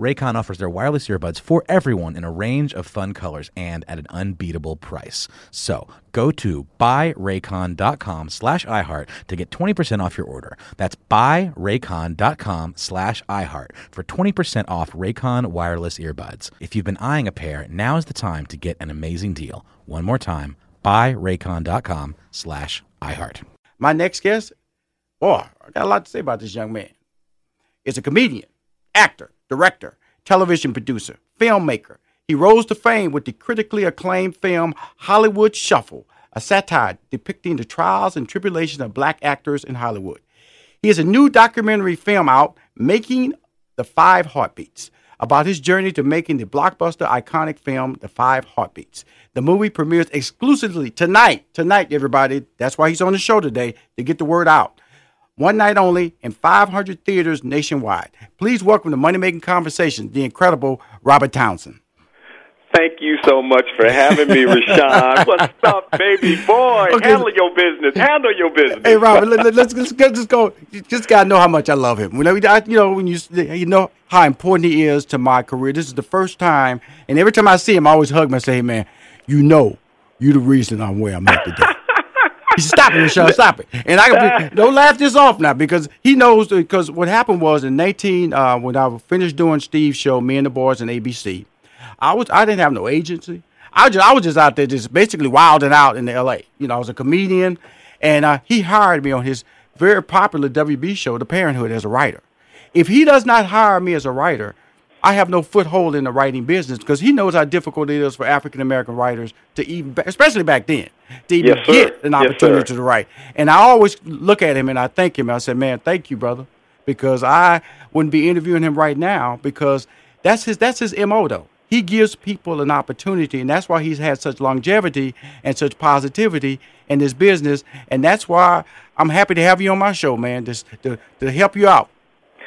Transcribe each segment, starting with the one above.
Raycon offers their wireless earbuds for everyone in a range of fun colors and at an unbeatable price. So go to buyraycon.com slash iHeart to get 20% off your order. That's buyraycon.com slash iHeart for 20% off Raycon wireless earbuds. If you've been eyeing a pair, now is the time to get an amazing deal. One more time, buyraycon.com slash iHeart. My next guest, boy, I got a lot to say about this young man. Is a comedian, actor, director, television producer, filmmaker. He rose to fame with the critically acclaimed film Hollywood Shuffle, a satire depicting the trials and tribulations of black actors in Hollywood. He has a new documentary film out, Making the Five Heartbeats, about his journey to making the blockbuster iconic film The Five Heartbeats. The movie premieres exclusively tonight. Tonight, everybody. That's why he's on the show today to get the word out. One night only in 500 theaters nationwide. Please welcome to Money Making Conversations, the incredible Robert Townsend. Thank you so much for having me, Rushion. What's up, baby boy? Okay. Handle your business. Handle your business. Hey, Robert, let, us let's, let's, let's just go. You just gotta know how much I love him. When I, you know, when you you know how important he is to my career. This is the first time, and every time I see him, I always hug him and say, "Hey, man, you know, you're the reason I'm where I'm at today." He said, "Stop it, Michelle, stop it!" And I don't laugh this off now because he knows. Because what happened was in 19 uh, when I finished doing Steve's show, me and the boys and ABC. I was I didn't have no agency. I was just, I was just out there just basically wilding out in the L.A. You know, I was a comedian, and uh, he hired me on his very popular WB show, The Parenthood, as a writer. If he does not hire me as a writer, I have no foothold in the writing business because he knows how difficult it is for African American writers to even, especially back then, to even yes, get an opportunity yes, to write. And I always look at him and I thank him. I said, "Man, thank you, brother," because I wouldn't be interviewing him right now because that's his that's his mo though he gives people an opportunity, and that's why he's had such longevity and such positivity in this business. And that's why I'm happy to have you on my show, man, just to, to help you out.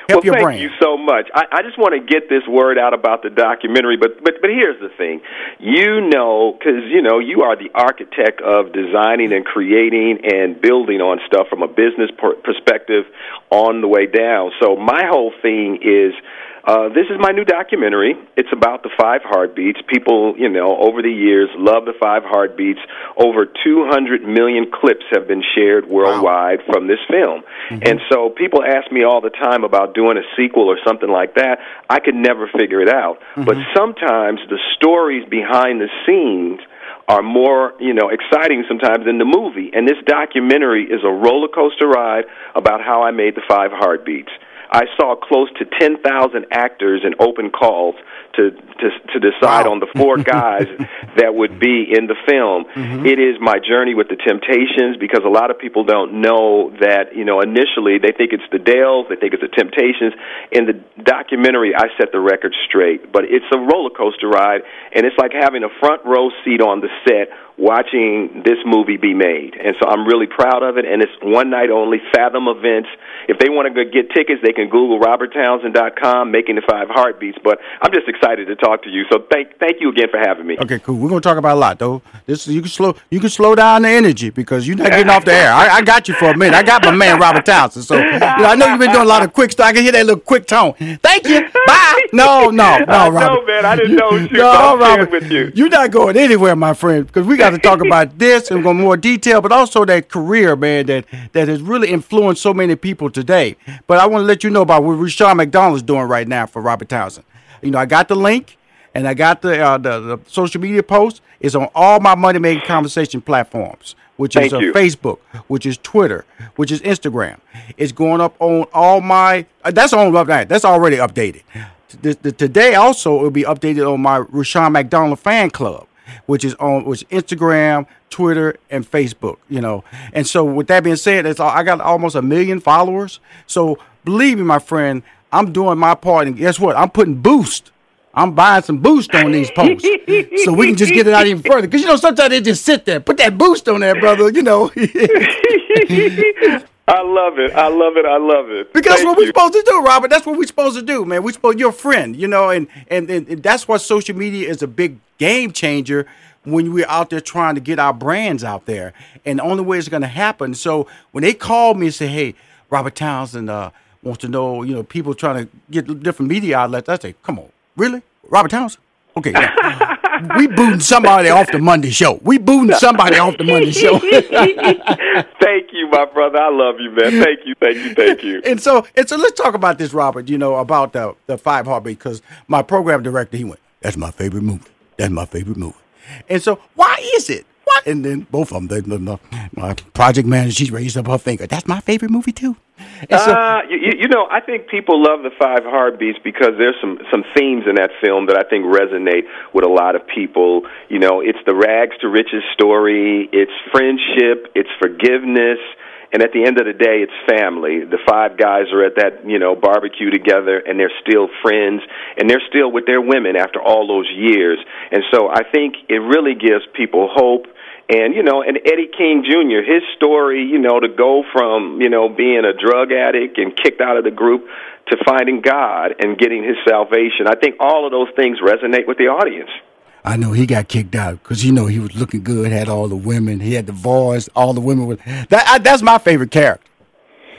Help well, thank brain. you so much. I, I just want to get this word out about the documentary, but but but here's the thing, you know, because you know you are the architect of designing and creating and building on stuff from a business per- perspective on the way down. So my whole thing is uh, this is my new documentary. It's about the five heartbeats. People, you know, over the years love the five heartbeats. Over 200 million clips have been shared worldwide wow. from this film. Mm-hmm. And so people ask me all the time about doing a sequel or something like that. I could never figure it out. Mm-hmm. But sometimes the stories behind the scenes are more, you know, exciting sometimes than the movie. And this documentary is a roller coaster ride about how I made the five heartbeats. I saw close to 10,000 actors in open calls to to, to decide wow. on the four guys that would be in the film. Mm-hmm. It is my journey with the Temptations because a lot of people don't know that you know initially they think it's the Dells, they think it's the Temptations. In the documentary, I set the record straight, but it's a roller coaster ride, and it's like having a front row seat on the set watching this movie be made. And so I'm really proud of it, and it's one night only. Fathom events. If they want to get tickets, they can Google RobertTownsend.com, making the five heartbeats. But I'm just excited to talk to you. So thank thank you again for having me. Okay, cool. We're gonna talk about a lot though. This you can slow you can slow down the energy because you're not getting off the air. I, I, got you for a minute. I got my man Robert Townsend. So you know, I know you've been doing a lot of quick stuff. I can hear that little quick tone. Thank you. Bye. No, no, no, Robert. No, man, I didn't know you. No, Robert, with you. You're not going anywhere, my friend, because we got to talk about this and go more detail, but also that career, man, that that has really influenced so many people today. But I want to let you know about what Rushion McDonald's doing right now for Robert Townsend. You know, I got the link and I got the uh, the, the, social media post. It's on all my money making conversation platforms, which Thank is uh, Facebook, which is Twitter, which is Instagram. It's going up on all my. Uh, that's on that. That's already updated the, the, today also it will be updated on my Rushion McDonald fan club, which is on which Instagram, Twitter, and Facebook. You know, and so with that being said, it's I got almost a million followers. So believe me, my friend, I'm doing my part, and guess what? I'm putting boost. I'm buying some boost on these posts so we can just get it out even further. Because you know sometimes they just sit there, put that boost on there, brother. You know. I love it. I love it. I love it. Because Thank what we're supposed to do, Robert. That's what we're supposed to do, man. We're supposed you're a friend, you know, and, and and that's why social media is a big game changer when we're out there trying to get our brands out there. And the only way it's going to happen. So when they call me and say, "Hey, Robert Townsend uh, wants to know," you know, people trying to get different media outlets, I say, "Come on, really, Robert Townsend? Okay, yeah. we booting somebody off the Monday show. We booting somebody off the Monday show. thank you, my brother. I love you, man. Thank you, thank you, thank you. And so, and so, let's talk about this, Robert. You know about the the Five Heartbeat because my program director he went, "That's my favorite movie. That's my favorite movie." And so, why is it? What? And then both of them, they, the, my project manager, she raised up her finger. That's my favorite movie too. So, uh, you, you know, I think people love the Five Heartbeats because there's some some themes in that film that I think resonate with a lot of people. You know, it's the rags to riches story, it's friendship, it's forgiveness, and at the end of the day, it's family. The five guys are at that you know barbecue together, and they're still friends, and they're still with their women after all those years. And so I think it really gives people hope and you know, and Eddie King Jr. His story, you know, to go from you know being a drug addict and kicked out of the group to finding God and getting his salvation. I think all of those things resonate with the audience. I know he got kicked out because you know he was looking good, had all the women, he had the voice, all the women. With, that I, that's my favorite character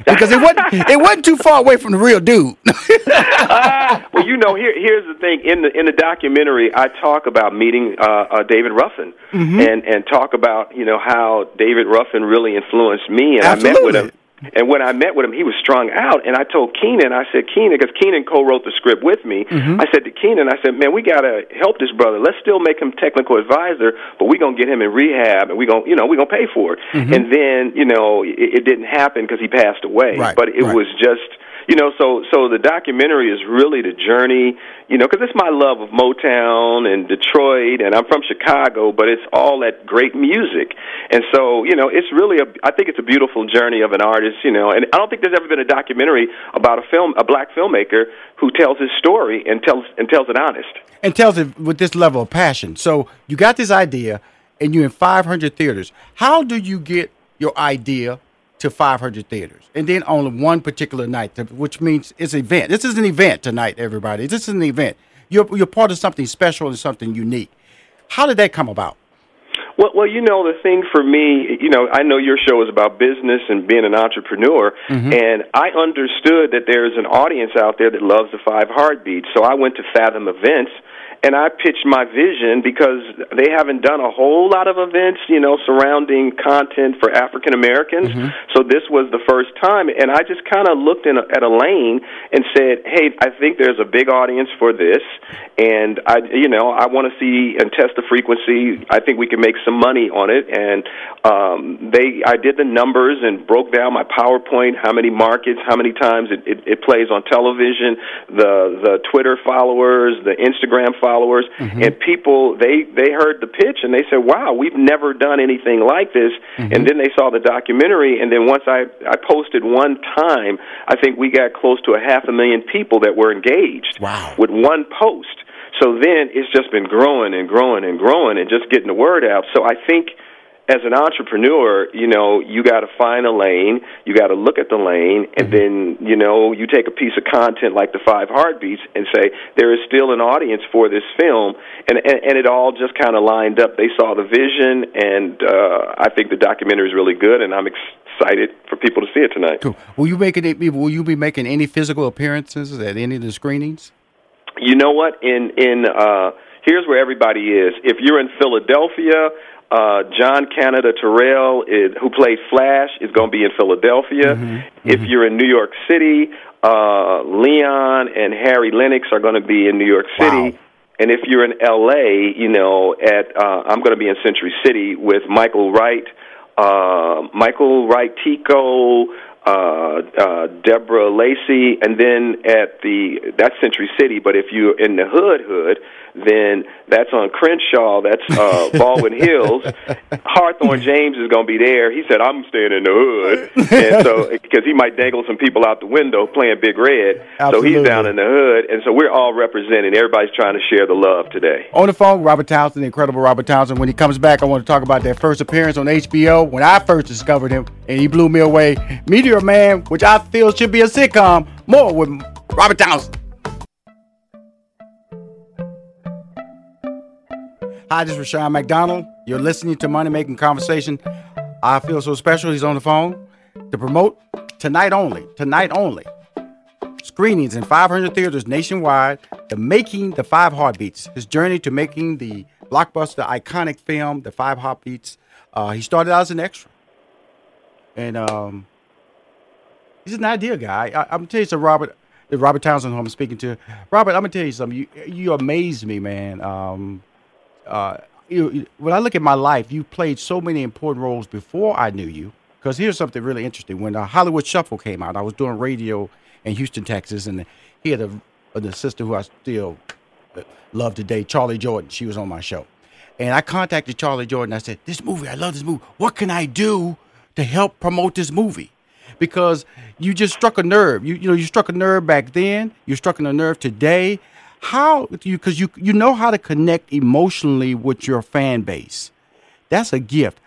because it wasn't it wasn't too far away from the real dude. uh, well, you know, here here's the thing in the in the documentary, I talk about meeting uh, uh, David Ruffin mm-hmm. and and talk about you know how David Ruffin really influenced me, and Absolutely. I met with him and when I met with him, he was strung out. And I told Keenen, I said, Keenen, because Keenen co-wrote the script with me. Mm-hmm. I said to Keenen, I said, man, we gotta help this brother. Let's still make him technical advisor, but we're gonna get him in rehab, and we're gonna, you know, we gonna pay for it. Mm-hmm. And then, you know, it, it didn't happen because he passed away. Right, but it right. was just you know so so the documentary is really the journey you know because it's my love of motown and detroit and i'm from chicago but it's all that great music. And so you know it's really a i think it's a beautiful journey of an artist you know and i don't think there's ever been a documentary about a film a black filmmaker who tells his story and tells and tells it honest. And tells it with this level of passion. So you got this idea and you're in 500 theaters. How do you get your idea to 500 theaters, and then on one particular night, which means it's an event. This is an event tonight, everybody. This is an event. You're you're part of something special and something unique. How did that come about? Well, well, you know, the thing for me, you know, I know your show is about business and being an entrepreneur, mm-hmm. and I understood that there's an audience out there that loves the five heartbeats. So I went to Fathom Events and I pitched my vision because they haven't done a whole lot of events, you know, surrounding content for African Americans. Mm-hmm. So this was the first time, and I just kind of looked in a, at a lane and said, "Hey, I think there's a big audience for this, and I, you know, I want to see and test the frequency. I think we can make some money on it." And um, they, I did the numbers and broke down my PowerPoint, how many markets, how many times it, it, it plays on television, the the Twitter followers, the Instagram followers followers, mm-hmm. and people they they heard the pitch and they said, "Wow, we've never done anything like this." Mm-hmm. And then they saw the documentary, and then once I I posted one time, I think we got close to a half a million people that were engaged wow. with one post. So then it's just been growing and growing and growing and just getting the word out. So I think as an entrepreneur, you know, you got to find a lane, you got to look at the lane, and mm-hmm. then, you know, you take a piece of content like the Five Heartbeats and say there is still an audience for this film, and and, and it all just kind of lined up. They saw the vision, and uh, I think the documentary is really good, and I'm excited for people to see it tonight. Cool. Will you make it? Will you be making any physical appearances at any of the screenings? You know what? In in uh, here's where everybody is. If you're in Philadelphia uh, John Canada Terrell, is, who played Flash, is going to be in Philadelphia. Mm-hmm. If mm-hmm. you're in New York City, uh, Leon and Harry Lennix are going to be in New York City. Wow. And if you're in LA, you know, at uh, I'm going to be in Century City with Michael Wright, uh, Michael Wright Tico, uh, uh, Deborah Lacey, and then at the that's Century City. But if you're in the hood, hood, then that's on Crenshaw. That's uh, Baldwin Hills. Hawthorne James is going to be there. He said, "I'm staying in the hood," and so because he might dangle some people out the window playing Big Red. Absolutely. So he's down in the hood, and so we're all representing. Everybody's trying to share the love today. On the phone, Robert Townsend, the incredible Robert Townsend. When he comes back, I want to talk about that first appearance on HBO when I first discovered him, and he blew me away. Meteor Man, which I feel should be a sitcom. More with Robert Townsend. Hi, this is Rushion McDonald. You're listening to Money Making Conversation. I feel so special. He's on the phone to promote tonight only. Tonight only. Screenings in 500 theaters nationwide. The Making the Five Heartbeats. His journey to making the blockbuster iconic film, The Five Heartbeats. Uh, he started out as an extra. And um, he's an idea guy. I, I'm gonna tell you something, Robert. Robert Townsend, who I'm speaking to. Robert, I'm gonna tell you something. You you amaze me, man. Um, uh, you, when I look at my life, you played so many important roles before I knew you. Because here's something really interesting. When uh, Hollywood Shuffle came out, I was doing radio in Houston, Texas, and he had a, an assistant who I still uh, love today, Charlie Jordan. She was on my show. And I contacted Charlie Jordan. I said, This movie, I love this movie. What can I do to help promote this movie? Because you just struck a nerve. You, you know, you struck a nerve back then, you struck a nerve today. How you, because you, you know how to connect emotionally with your fan base. That's a gift.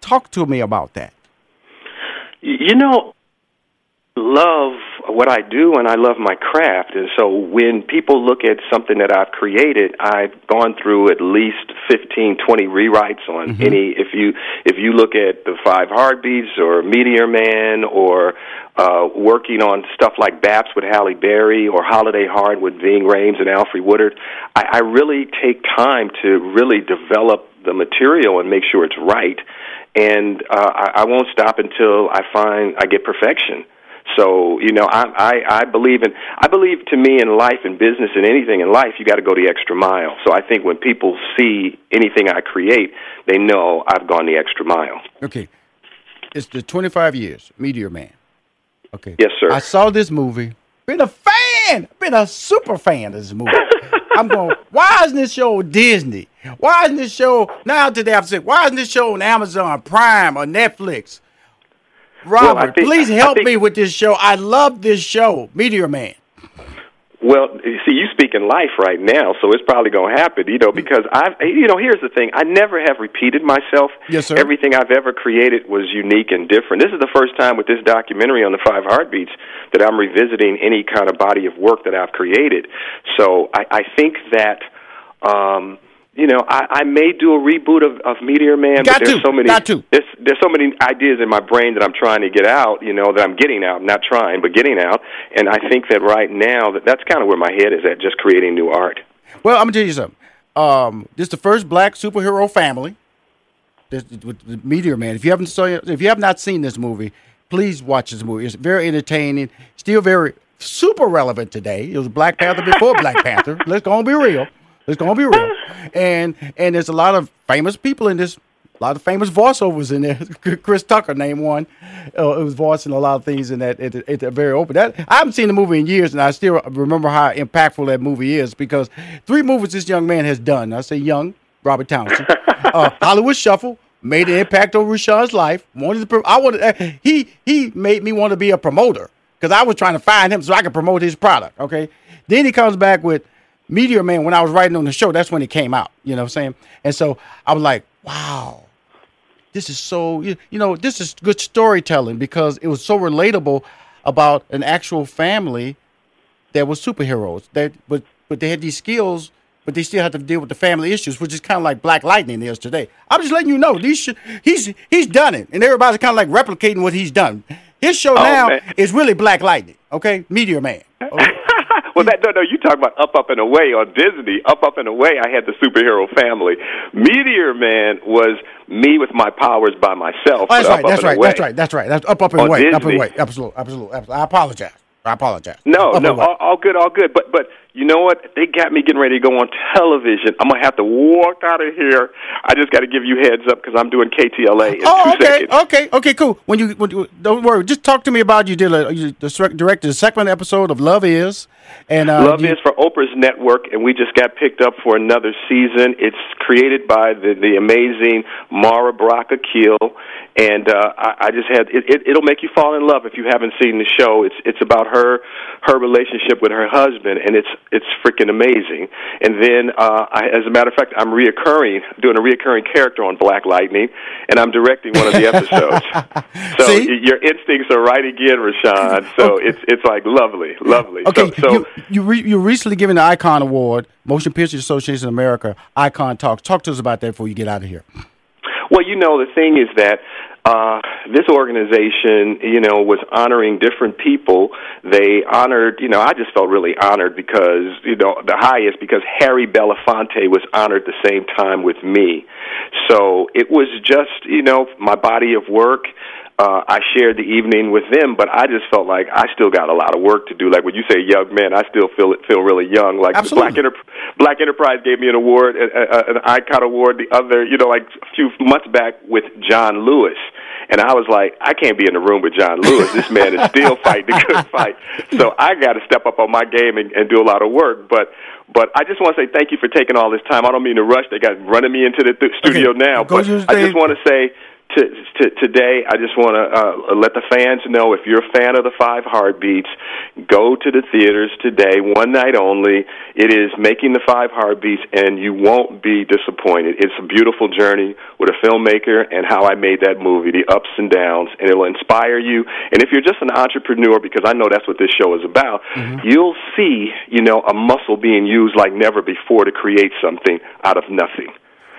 Talk to me about that. You know, love what I do and I love my craft. And so when people look at something that I've created, I've gone through at least 15, 20 rewrites on any if you if you look at the Five Heartbeats or Meteor Man or uh working on stuff like Baps with Halle Berry or Holiday Heart with Ving Rhames and Alfre Woodard, I, I really take time to really develop the material and make sure it's right and uh, I, I won't stop until I find I get perfection. So you know, I, I I believe in I believe to me in life and business and anything in life, you got to go the extra mile. So I think when people see anything I create, they know I've gone the extra mile. Okay. It's the 25 years, Meteor Man. Okay. Yes, sir. I saw this movie. Been a fan. Been a super fan of this movie. I'm going, why isn't this show Disney? Why isn't this show now today I've said, why isn't this show on Amazon Prime or Netflix? Well, Robert, think- please help think- me with this show. I love this show, Meteor Man. Well, you see, you speak in life right now, so it's probably going to happen, you know, because I've, you know, here's the thing. I never have repeated myself. Yes, sir. Everything I've ever created was unique and different. This is the first time with this documentary on the Five Heartbeats that I'm revisiting any kind of body of work that I've created. So I, I think that, um, you know, I, I may do a reboot of, of Meteor Man, Got but there's to, so many got to. there's there's so many ideas in my brain that I'm trying to get out, you know, that I'm getting out, not trying, but getting out. And I think that right now that that's kind of where my head is at, just creating new art. Well, I'm gonna tell you something. Um, this is the first black superhero family. This with the Meteor Man. If you haven't saw, if you have not seen this movie, please watch this movie. It's very entertaining. Still very super relevant today. It was Black Panther before Black Panther. Let's go and be real. Let's go and be real. And and there's a lot of famous people in this. A lot of famous voiceovers in there. Chris Tucker, named one. Uh, it was voicing a lot of things in that. It, it, very open. That I haven't seen the movie in years, and I still remember how impactful that movie is because three movies this young man has done. I say young, Robert Townsend, uh, Hollywood Shuffle made an impact on Rushion's life. Wanted to, I wanted. Uh, he he made me want to be a promoter because I was trying to find him so I could promote his product. Okay. Then he comes back with Meteor Man when I was writing on the show. That's when it came out. You know what I'm saying? And so I was like, wow, this is so you, you know this is good storytelling because it was so relatable about an actual family that was superheroes that but but they had these skills but they still had to deal with the family issues which is kind of like black lightning is today i'm just letting you know these sh- he's he's done it and everybody's kind of like replicating what he's done his show oh, now man. is really black lightning okay meteor man okay? Well, that no, no. You talk about Up, Up and Away on Disney. Up, Up and Away. I had the superhero family. Meteor Man was me with my powers by myself. Oh, that's right Up, Up that's and right that's right that's right that's up up and On away up and Disney. away absolutely absolutely absolutely i apologize i apologize No, Up no, all, all good, all good. But but you know what? They got me getting ready to go on television. I'm gonna have to walk out of here. I just got to give you heads up because I'm doing KTLA in oh, two okay, seconds. okay, okay, cool. When you, when you don't worry, just talk to me about you did a, you directed the second episode of Love Is, and uh, Love you, is for Oprah's network, and we just got picked up for another season. It's created by the the amazing Mara Brock Akil, and uh, I, I just had it, it. It'll make you fall in love if you haven't seen the show. It's it's about her her relationship with her husband, and it's it's freaking amazing. And then, uh, I, as a matter of fact, I'm reoccurring, doing a reoccurring character on Black Lightning, and I'm directing one of the episodes. so See? y- your instincts are right again, Rushion. So Okay. it's it's like lovely, lovely. Okay, so, so you you, re, you recently given the Icon Award, Motion Picture Association of America, Icon Talks. Talk to us about that before you get out of here. Well, you know, the thing is that uh, this organization, you know, was honoring different people. They honored, you know, I just felt really honored because, you know, the highest because Harry Belafonte was honored the same time with me. So it was just, you know, my body of work. Uh, I shared the evening with them, but I just felt like I still got a lot of work to do. Like when you say young man, I still feel feel really young. Like. Black Enter- Black Enterprise gave me an award, uh, uh, an icon award. The other, you know, like a few months back with John Lewis, and I was like, I can't be in the room with John Lewis. This man is still fighting the good fight. So I got to step up on my game and, and do a lot of work. But but I just want to say thank you for taking all this time. I don't mean to rush. They got running me into the th- studio Okay, now, go but I just want to say to, to today, I just want to uh, let the fans know if you're a fan of the Five Heartbeats, go to the theaters today, one night only. It is making the Five Heartbeats, and you won't be disappointed. It's a beautiful journey with a filmmaker and how I made that movie, the ups and downs, and it'll inspire you. And if you're just an entrepreneur, because I know that's what this show is about, you'll see, you know, a muscle being used like never before to create something out of nothing.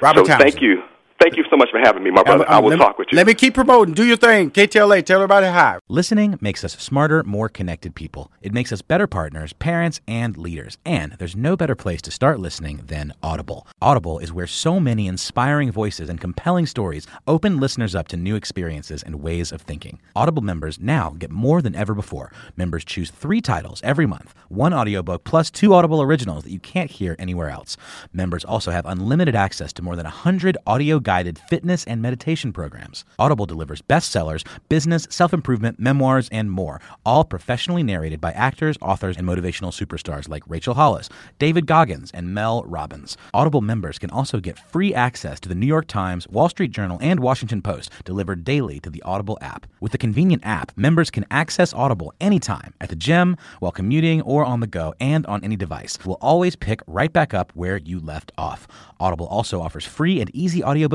Robert so thank you. Thank you so much for having me, my brother. Um, I will let talk me, with you. Let me keep promoting. Do your thing. KTLA. Tell everybody hi. Listening makes us smarter, more connected people. It makes us better partners, parents, and leaders. And there's no better place to start listening than Audible. Audible is where so many inspiring voices and compelling stories open listeners up to new experiences and ways of thinking. Audible members now get more than ever before. Members choose three titles every month one audiobook plus two Audible originals that you can't hear anywhere else. Members also have unlimited access to more than 100 audio guided fitness and meditation programs. Audible delivers bestsellers, business, self improvement, memoirs, and more, all professionally narrated by actors, authors, and motivational superstars like Rachel Hollis, David Goggins, and Mel Robbins. Audible members can also get free access to the New York Times, Wall Street Journal, and Washington Post delivered daily to the Audible app. With the convenient app, members can access Audible anytime at the gym, while commuting, or on the go, and on any device. We'll always pick right back up where you left off. Audible also offers free and easy audiobook